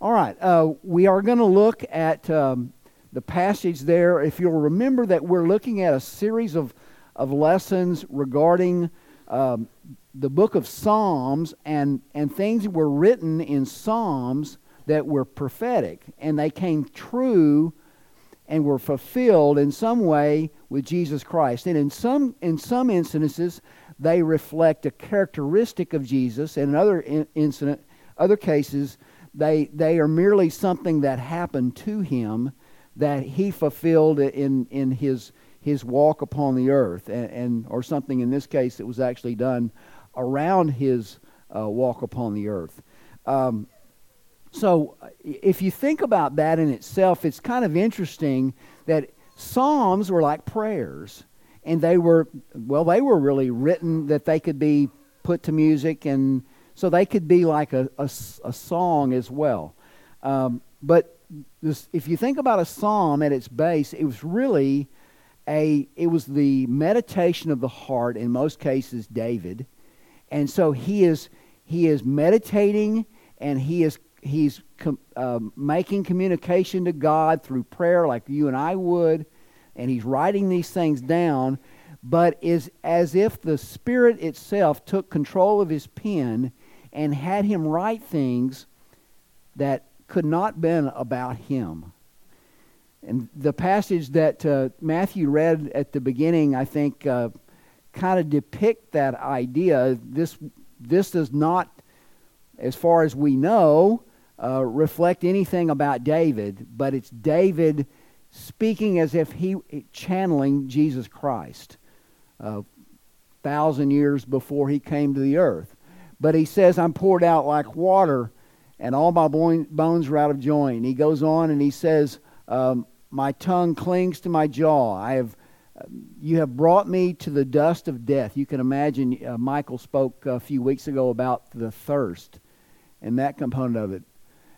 All right, uh, we are going to look at um, the passage there. If you'll remember that we're looking at a series of, of lessons regarding um, the book of Psalms and, and things that were written in Psalms that were prophetic, and they came true and were fulfilled in some way with Jesus Christ. And in some, in some instances, they reflect a characteristic of Jesus, and in other in, incident, other cases, they, they are merely something that happened to him that he fulfilled in, in his, his walk upon the earth, and, and or something in this case that was actually done around his uh, walk upon the earth. Um, so, if you think about that in itself, it's kind of interesting that Psalms were like prayers. And they were, well, they were really written that they could be put to music, and so they could be like a, a, a song as well. Um, but this, if you think about a psalm at its base, it was really a, it was the meditation of the heart, in most cases, David. And so he is, he is meditating and he is he's com, uh, making communication to God through prayer, like you and I would, and he's writing these things down, but is as if the Spirit itself took control of his pen and had him write things that could not been about him. And the passage that uh, Matthew read at the beginning, I think, uh, kind of depict that idea. This this does not, as far as we know, uh, reflect anything about David, but it's David speaking as if he channeling Jesus Christ, a thousand years before he came to the earth. But he says, "I'm poured out like water, and all my bones are out of joint." He goes on and he says, um, "My tongue clings to my jaw. I have." You have brought me to the dust of death. You can imagine, uh, Michael spoke a few weeks ago about the thirst and that component of it.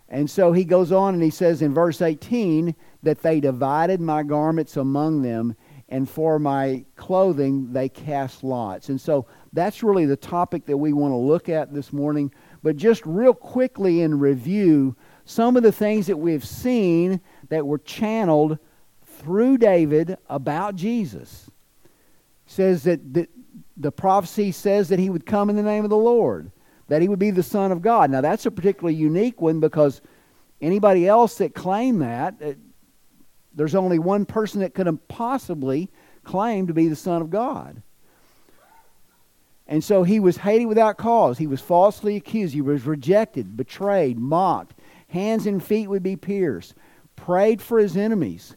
And so he goes on and he says in verse 18 that they divided my garments among them, and for my clothing they cast lots. And so that's really the topic that we want to look at this morning. But just real quickly in review, some of the things that we've seen that were channeled through David about Jesus. says that the, the prophecy says that he would come in the name of the Lord that he would be the Son of God. Now, that's a particularly unique one because anybody else that claimed that, there's only one person that could possibly claimed to be the Son of God. And so he was hated without cause. He was falsely accused. He was rejected, betrayed, mocked. Hands and feet would be pierced. Prayed for his enemies.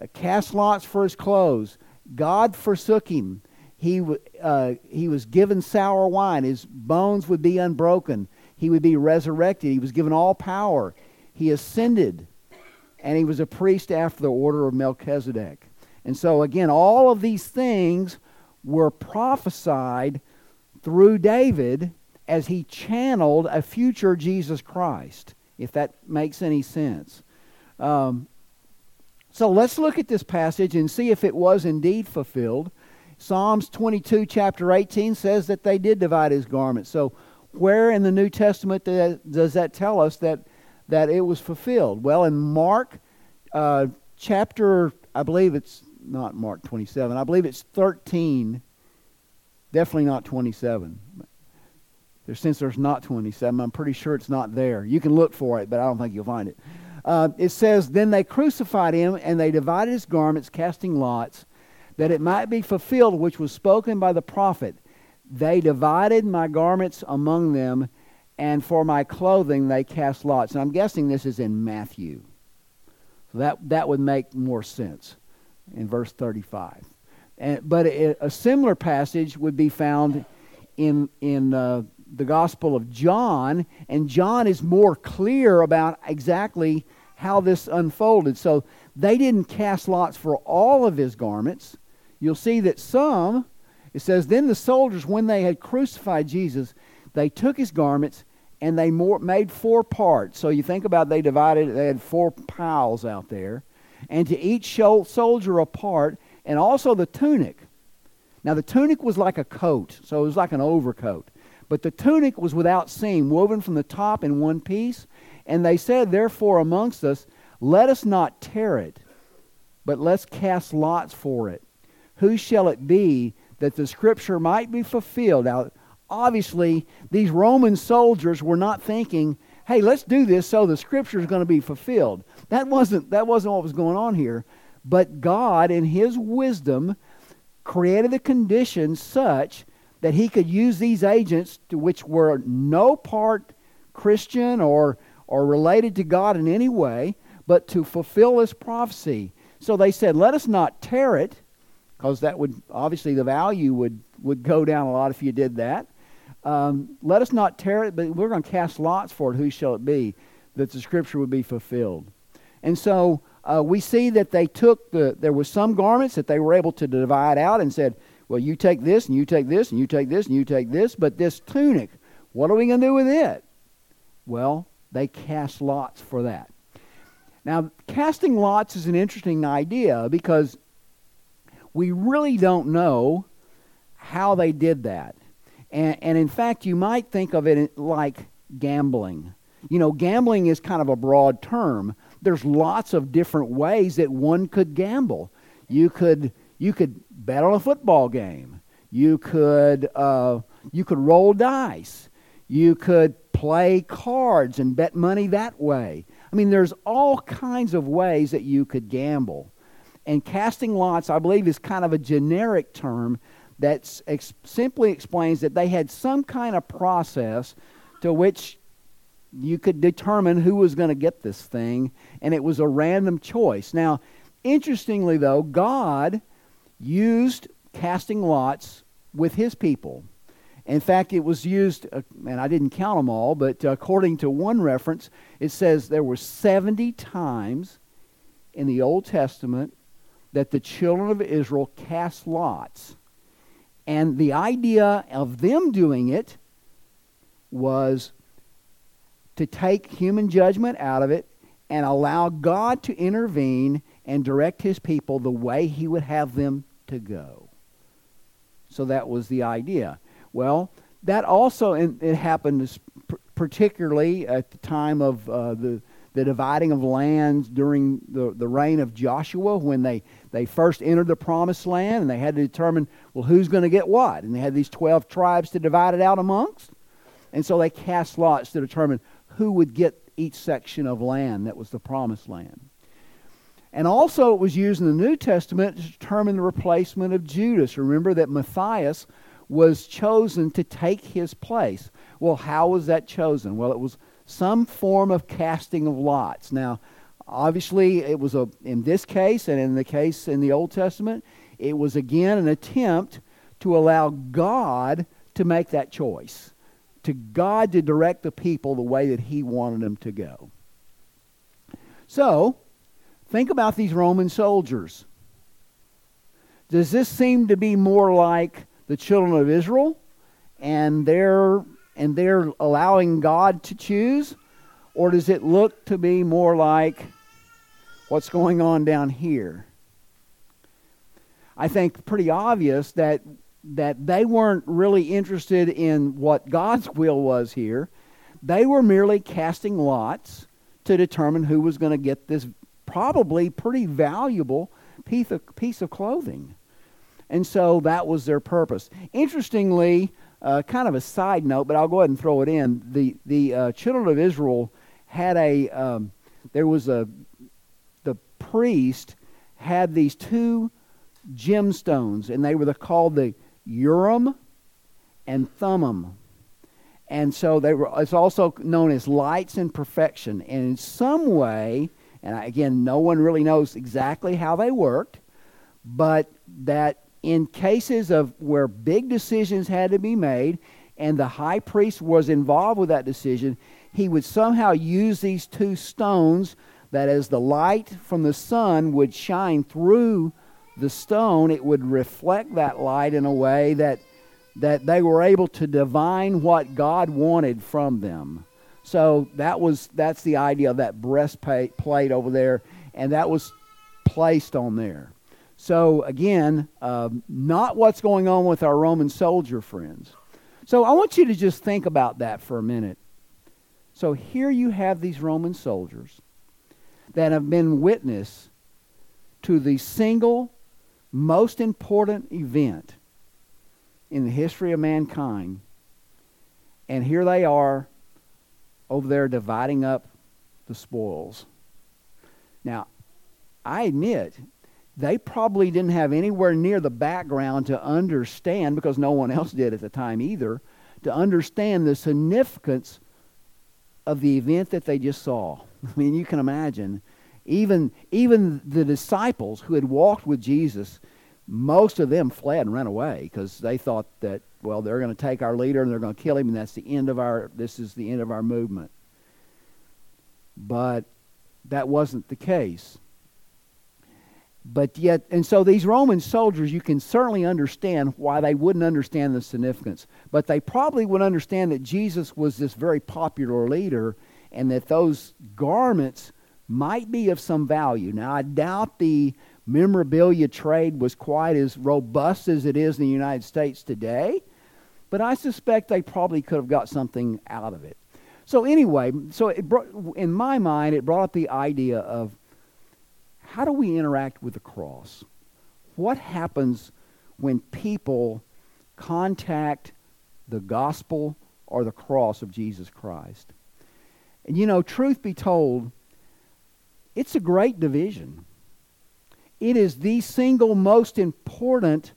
Uh, cast lots for his clothes. God forsook him he, uh, he was given sour wine. His bones would be unbroken. He would be resurrected. He was given all power. He ascended, and he was a priest after the order of Melchizedek. And so, again, all of these things were prophesied through David as he channeled a future Jesus Christ, if that makes any sense. Um, so let's look at this passage and see if it was indeed fulfilled. Psalms 22, chapter 18 says that they did divide his garments. So, where in the New Testament does that tell us that, that it was fulfilled? Well, in Mark uh, chapter, I believe it's not Mark 27, I believe it's 13, definitely not 27. since there's not 27, I'm pretty sure it's not there. You can look for it, but I don't think you'll find it. Uh, it says, Then they crucified him, and they divided his garments, casting lots that it might be fulfilled which was spoken by the prophet. They divided my garments among them, and for my clothing they cast lots. And I'm guessing this is in Matthew. So that, that would make more sense in verse 35. And, but it, a similar passage would be found in, in uh, the Gospel of John, and John is more clear about exactly how this unfolded. So they didn't cast lots for all of his garments, you'll see that some, it says, then the soldiers, when they had crucified Jesus, they took his garments and they more, made four parts. So you think about they divided, they had four piles out there. And to each soldier a part, and also the tunic. Now the tunic was like a coat, so it was like an overcoat. But the tunic was without seam, woven from the top in one piece, And they said, Therefore, amongst us, let us not tear it, but let's cast lots for it. Who shall it be that the scripture might be fulfilled? Now, obviously, these Roman soldiers were not thinking, hey, let's do this so the scripture is going to be fulfilled. That wasn't, that wasn't what was going on here. But God, in His wisdom, created the conditions such that He could use these agents, to which were no part Christian or, or related to God in any way, but to fulfill this prophecy. So they said, let us not tear it, because that would, obviously, the value would, would go down a lot if you did that. Um, let us not tear it, but we're going to cast lots for it. Who shall it be? That the scripture would be fulfilled. And so uh, we see that they took the, there was some garments that they were able to divide out and said, well, you take this, and you take this, and you take this, and you take this, but this tunic, what are we going to do with it? Well, they cast lots for that. Now, casting lots is an interesting idea because we really don't know how they did that. And, and in fact, you might think of it like gambling. You know, gambling is kind of a broad term. There's lots of different ways that one could gamble. You could you could bet on a football game. You could uh, you could roll dice. You could play cards and bet money that way. I mean, there's all kinds of ways that you could gamble. And casting lots, I believe, is kind of a generic term that ex- simply explains that they had some kind of process to which you could determine who was going to get this thing, and it was a random choice. Now, interestingly, though, God used casting lots with his people. In fact, it was used, uh, and I didn't count them all, but according to one reference, it says there were 70 times in the Old Testament that the children of Israel cast lots and the idea of them doing it was to take human judgment out of it and allow God to intervene and direct his people the way he would have them to go. So that was the idea. Well, that also it happened particularly at the time of uh, the the dividing of lands during the, the reign of Joshua when they, they first entered the promised land and they had to determine, well, who's going to get what? And they had these 12 tribes to divide it out amongst. And so they cast lots to determine who would get each section of land that was the promised land. And also, it was used in the New Testament to determine the replacement of Judas. Remember that Matthias was chosen to take his place. Well, how was that chosen? Well, it was some form of casting of lots. Now, obviously, it was a in this case and in the case in the Old Testament, it was again an attempt to allow God to make that choice, to God to direct the people the way that He wanted them to go. So, think about these Roman soldiers. Does this seem to be more like the children of Israel and their and they're allowing God to choose? Or does it look to be more like what's going on down here? I think pretty obvious that that they weren't really interested in what God's will was here. They were merely casting lots to determine who was going to get this probably pretty valuable piece of, piece of clothing. And so that was their purpose. Interestingly, uh, kind of a side note, but I'll go ahead and throw it in. The the uh, children of Israel had a um, there was a the priest had these two gemstones, and they were the, called the Urim and Thummim. And so they were. It's also known as lights and perfection. And in some way, and again, no one really knows exactly how they worked, but that in cases of where big decisions had to be made and the high priest was involved with that decision, he would somehow use these two stones that as the light from the sun would shine through the stone, it would reflect that light in a way that that they were able to divine what God wanted from them. So that was that's the idea of that breastplate over there, and that was placed on there. So, again, uh, not what's going on with our Roman soldier friends. So, I want you to just think about that for a minute. So here you have these Roman soldiers that have been witness to the single most important event in the history of mankind. And here they are over there dividing up the spoils. Now, I admit, they probably didn't have anywhere near the background to understand, because no one else did at the time either, to understand the significance of the event that they just saw. I mean, you can imagine. Even, even the disciples who had walked with Jesus, most of them fled and ran away because they thought that, well, they're going to take our leader and they're going to kill him, and that's the end of our, this is the end of our movement. But that wasn't the case. But yet, and so these Roman soldiers, you can certainly understand why they wouldn't understand the significance. But they probably would understand that Jesus was this very popular leader and that those garments might be of some value. Now, I doubt the memorabilia trade was quite as robust as it is in the United States today, but I suspect they probably could have got something out of it. So, anyway, so brought, in my mind, it brought up the idea of how do we interact with the cross? What happens when people contact the gospel or the cross of Jesus Christ? And you know, truth be told, it's a great division. It is the single most important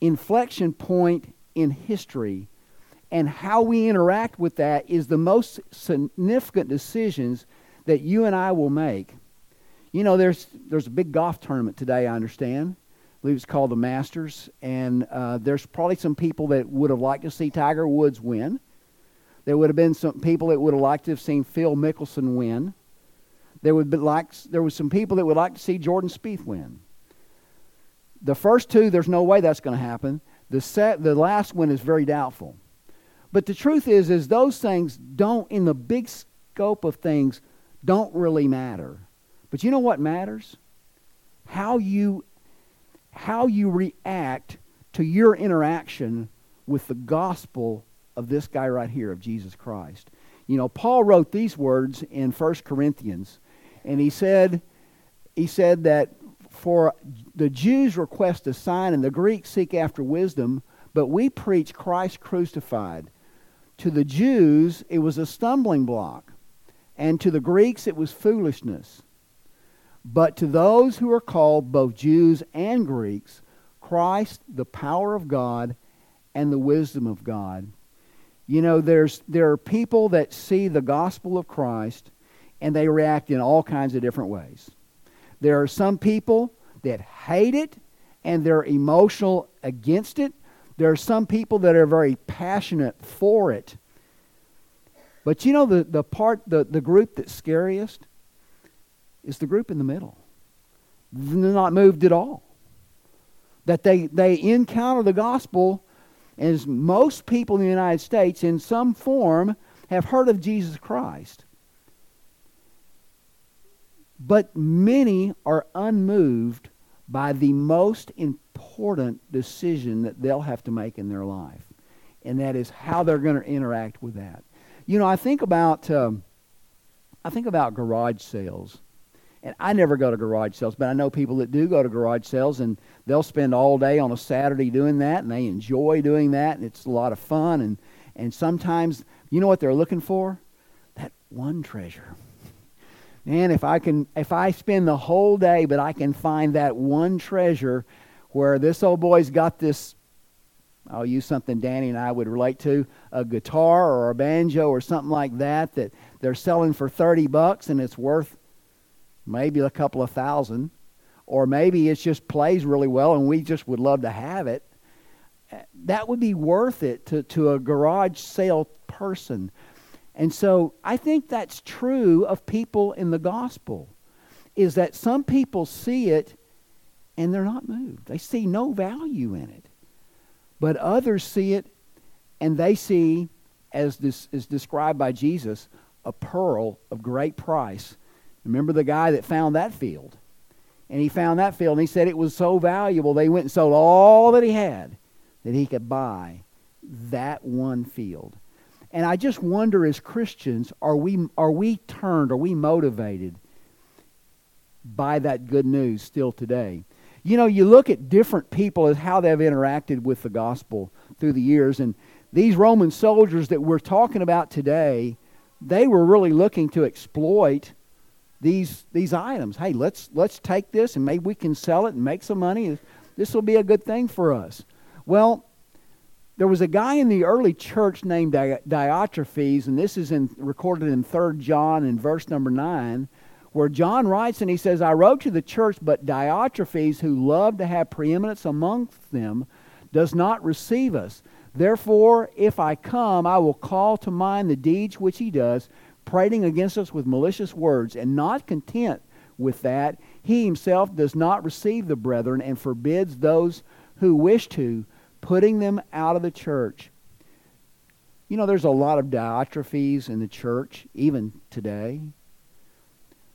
inflection point in history. And how we interact with that is the most significant decisions that you and I will make. You know, there's there's a big golf tournament today. I understand. I believe it's called the Masters, and uh, there's probably some people that would have liked to see Tiger Woods win. There would have been some people that would have liked to have seen Phil Mickelson win. There would be like there was some people that would like to see Jordan Spieth win. The first two, there's no way that's going to happen. The set, the last one is very doubtful. But the truth is, is those things don't, in the big scope of things, don't really matter. But you know what matters? How you how you react to your interaction with the gospel of this guy right here of Jesus Christ. You know, Paul wrote these words in 1 Corinthians and he said he said that for the Jews request a sign and the Greeks seek after wisdom, but we preach Christ crucified. To the Jews it was a stumbling block, and to the Greeks it was foolishness. But to those who are called, both Jews and Greeks, Christ, the power of God and the wisdom of God. You know, there's, there are people that see the gospel of Christ and they react in all kinds of different ways. There are some people that hate it and they're emotional against it. There are some people that are very passionate for it. But you know the, the part, the, the group that's scariest? Is the group in the middle. They're not moved at all. That they, they encounter the gospel, as most people in the United States, in some form, have heard of Jesus Christ. But many are unmoved by the most important decision that they'll have to make in their life, and that is how they're going to interact with that. You know, I think about um, I think about garage sales and I never go to garage sales, but I know people that do go to garage sales, and they'll spend all day on a Saturday doing that, and they enjoy doing that, and it's a lot of fun. And, and sometimes, you know what they're looking for? That one treasure. Man, if I can, if I spend the whole day, but I can find that one treasure where this old boy's got this I'll use something Danny and I would relate to a guitar or a banjo or something like that that they're selling for 30 bucks and it's worth maybe a couple of thousand, or maybe it just plays really well and we just would love to have it. That would be worth it to, to a garage sale person. And so I think that's true of people in the gospel, is that some people see it and they're not moved. They see no value in it. But others see it and they see, as this is described by Jesus, a pearl of great price Remember the guy that found that field? And he found that field and he said it was so valuable they went and sold all that he had that he could buy that one field. And I just wonder as Christians, are we, are we turned, are we motivated by that good news still today? You know, you look at different people as how they've interacted with the gospel through the years, and these Roman soldiers that we're talking about today, they were really looking to exploit these these items. Hey, let's let's take this and maybe we can sell it and make some money. This will be a good thing for us. Well, there was a guy in the early church named Diotrephes, and this is in, recorded in 3 John in verse number 9, where John writes and he says, I wrote to the church, but Diotrephes, who loved to have preeminence amongst them, does not receive us. Therefore, if I come, I will call to mind the deeds which he does, prating against us with malicious words, and not content with that, he himself does not receive the brethren and forbids those who wish to, putting them out of the church. You know, there's a lot of Diotrephes in the church, even today.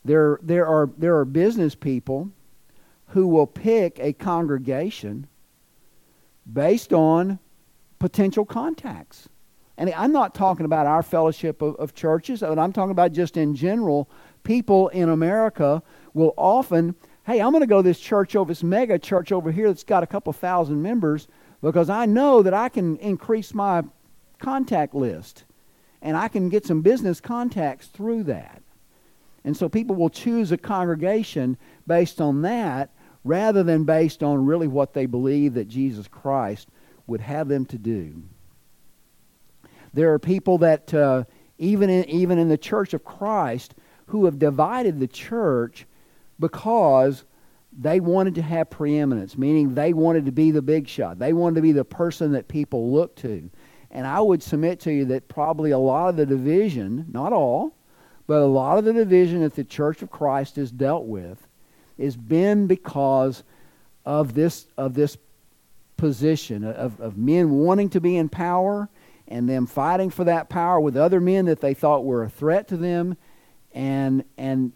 There, there, are, there are business people who will pick a congregation based on potential contacts. And I'm not talking about our fellowship of, of churches, but I'm talking about just in general. People in America will often, hey, I'm going to go to this church over, this mega church over here that's got a couple thousand members because I know that I can increase my contact list and I can get some business contacts through that. And so people will choose a congregation based on that rather than based on really what they believe that Jesus Christ would have them to do. There are people that, uh, even, in, even in the church of Christ, who have divided the church because they wanted to have preeminence, meaning they wanted to be the big shot. They wanted to be the person that people look to. And I would submit to you that probably a lot of the division, not all, but a lot of the division that the Church of Christ has dealt with has been because of this, of this position of, of men wanting to be in power and them fighting for that power with other men that they thought were a threat to them. And, and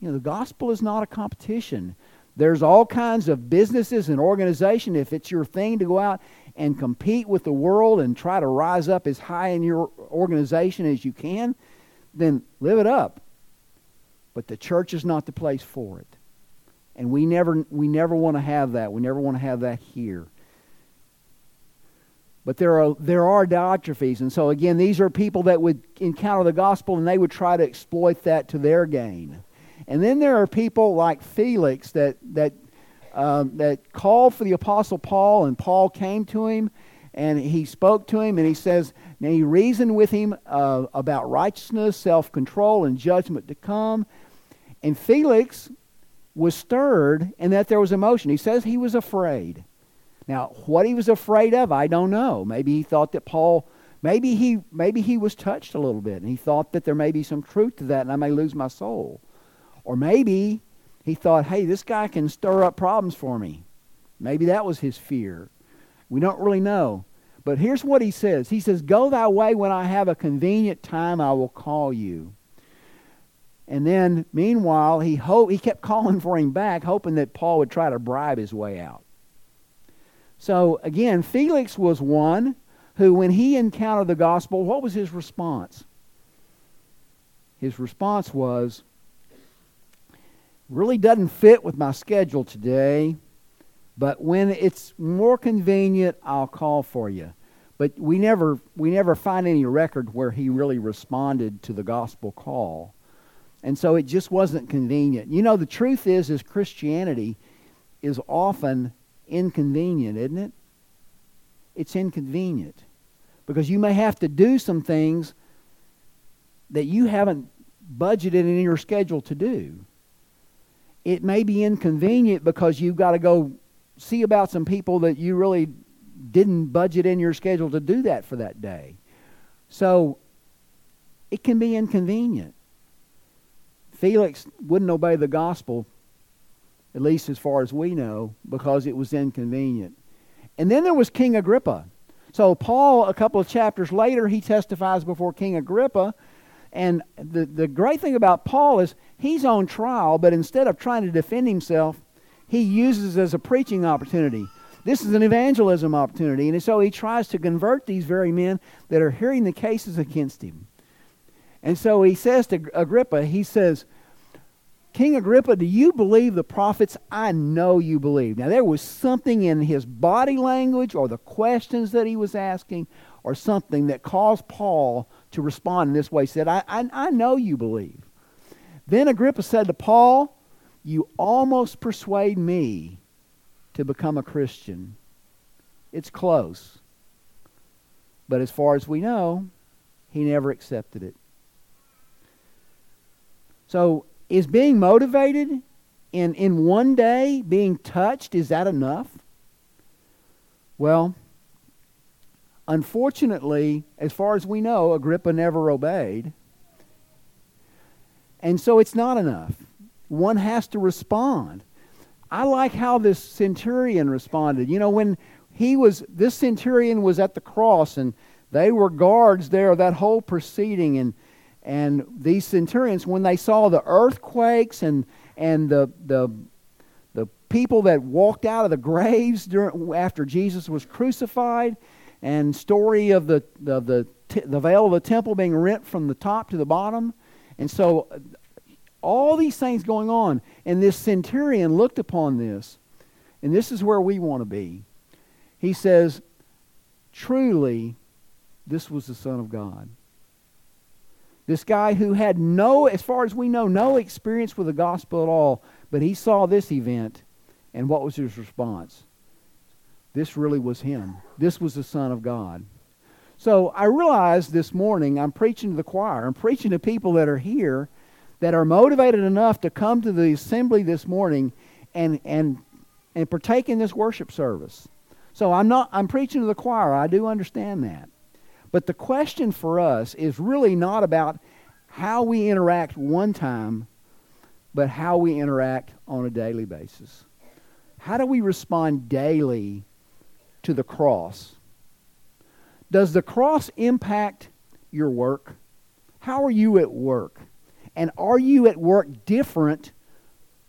you know, the gospel is not a competition. There's all kinds of businesses and organization. If it's your thing to go out and compete with the world and try to rise up as high in your organization as you can, then live it up. But the church is not the place for it. And we never, we never want to have that. We never want to have that here. But there are, there are Diotrephes. And so, again, these are people that would encounter the gospel and they would try to exploit that to their gain. And then there are people like Felix that, that, um, that called for the Apostle Paul, and Paul came to him and he spoke to him and he says, Now he reasoned with him uh, about righteousness, self control, and judgment to come. And Felix was stirred and that there was emotion. He says he was afraid. Now, what he was afraid of, I don't know. Maybe he thought that Paul, maybe he, maybe he was touched a little bit and he thought that there may be some truth to that and I may lose my soul. Or maybe he thought, hey, this guy can stir up problems for me. Maybe that was his fear. We don't really know. But here's what he says He says, Go thy way when I have a convenient time, I will call you. And then, meanwhile, he, ho- he kept calling for him back, hoping that Paul would try to bribe his way out. So, again, Felix was one who, when he encountered the gospel, what was his response? His response was, really doesn't fit with my schedule today, but when it's more convenient, I'll call for you. But we never, we never find any record where he really responded to the gospel call. And so it just wasn't convenient. You know, the truth is, is Christianity is often inconvenient, isn't it? It's inconvenient. Because you may have to do some things that you haven't budgeted in your schedule to do. It may be inconvenient because you've got to go see about some people that you really didn't budget in your schedule to do that for that day. So it can be inconvenient. Felix wouldn't obey the gospel, at least as far as we know, because it was inconvenient. And then there was King Agrippa. So, Paul, a couple of chapters later, he testifies before King Agrippa. And the, the great thing about Paul is he's on trial, but instead of trying to defend himself, he uses it as a preaching opportunity. this is an evangelism opportunity. And so he tries to convert these very men that are hearing the cases against him. And so he says to Agrippa, he says, King Agrippa, do you believe the prophets? I know you believe. Now, there was something in his body language or the questions that he was asking or something that caused Paul to respond in this way. He said, I, I, I know you believe. Then Agrippa said to Paul, You almost persuade me to become a Christian. It's close. But as far as we know, he never accepted it. So, is being motivated in, in one day, being touched, is that enough? Well, unfortunately, as far as we know, Agrippa never obeyed. And so it's not enough. One has to respond. I like how this centurion responded. You know, when he was, this centurion was at the cross and they were guards there that whole proceeding. And, and these centurions, when they saw the earthquakes and, and the, the, the people that walked out of the graves during, after Jesus was crucified, and story of the, the, the, the veil of the temple being rent from the top to the bottom. And so all these things going on. And this centurion looked upon this, and this is where we want to be. He says, Truly, this was the Son of God. This guy who had no, as far as we know, no experience with the gospel at all, but he saw this event, and what was his response? This really was him. This was the Son of God. So I realized this morning I'm preaching to the choir. I'm preaching to people that are here that are motivated enough to come to the assembly this morning and, and, and partake in this worship service. So I'm not I'm preaching to the choir. I do understand that. But the question for us is really not about how we interact one time, but how we interact on a daily basis. How do we respond daily to the cross? Does the cross impact your work? How are you at work? And are you at work different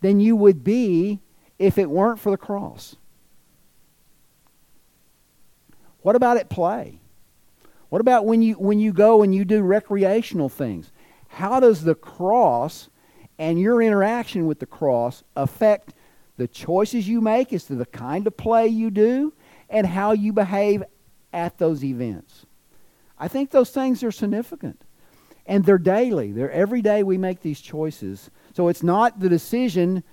than you would be if it weren't for the cross? What about at play? What about when you when you go and you do recreational things? How does the cross and your interaction with the cross affect the choices you make as to the kind of play you do and how you behave at those events? I think those things are significant. And they're daily. They're every day we make these choices. So it's not the decision,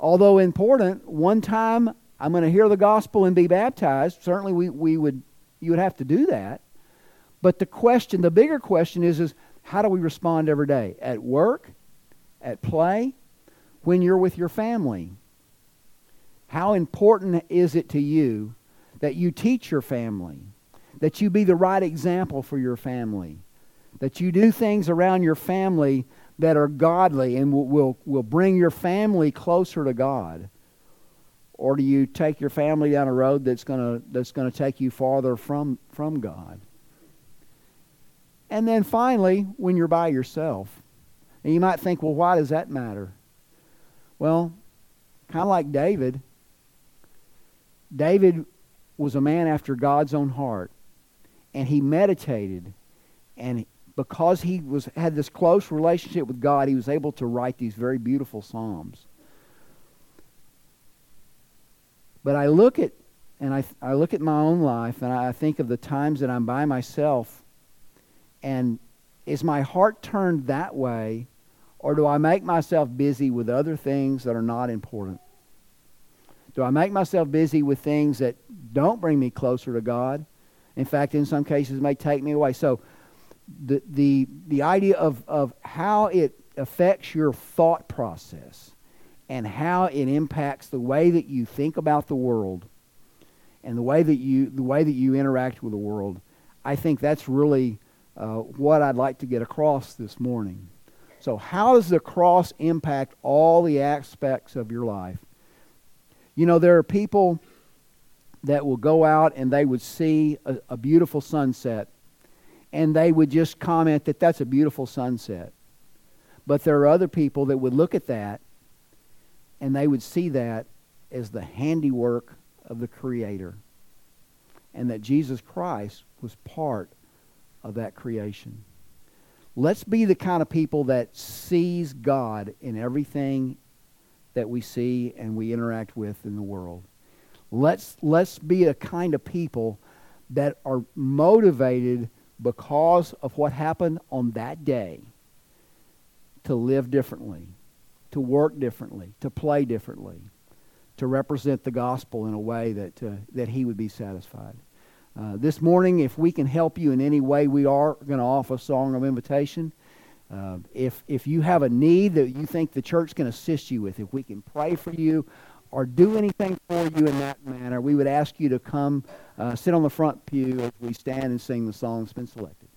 although important, one time I'm going to hear the gospel and be baptized. Certainly we, we would you would have to do that. But the question, the bigger question is, is how do we respond every day? At work, at play, when you're with your family. How important is it to you that you teach your family, that you be the right example for your family? that you do things around your family that are godly and will, will, will bring your family closer to God? Or do you take your family down a road that's going to that's going to take you farther from, from God? And then finally, when you're by yourself, and you might think, well, why does that matter? Well, kind of like David, David was a man after God's own heart, and he meditated, and because he was had this close relationship with God, he was able to write these very beautiful psalms. But I look at and I, I look at my own life and I think of the times that I'm by myself and is my heart turned that way or do I make myself busy with other things that are not important? Do I make myself busy with things that don't bring me closer to God? In fact, in some cases, may take me away. So the, the, the idea of, of how it affects your thought process and how it impacts the way that you think about the world and the way that you, the way that you interact with the world, I think that's really uh, what I'd like to get across this morning. So, how does the cross impact all the aspects of your life? You know, there are people that will go out and they would see a, a beautiful sunset and they would just comment that that's a beautiful sunset. But there are other people that would look at that and they would see that as the handiwork of the Creator and that Jesus Christ was part of that creation. Let's be the kind of people that sees God in everything that we see and we interact with in the world. Let's, let's be a kind of people that are motivated because of what happened on that day to live differently, to work differently, to play differently, to represent the gospel in a way that, uh, that he would be satisfied. Uh, this morning, if we can help you in any way, we are going to offer a song of invitation. Uh, if, if you have a need that you think the church can assist you with, if we can pray for you or do anything for you in that manner, we would ask you to come uh, sit on the front pew as we stand and sing the song that's been selected.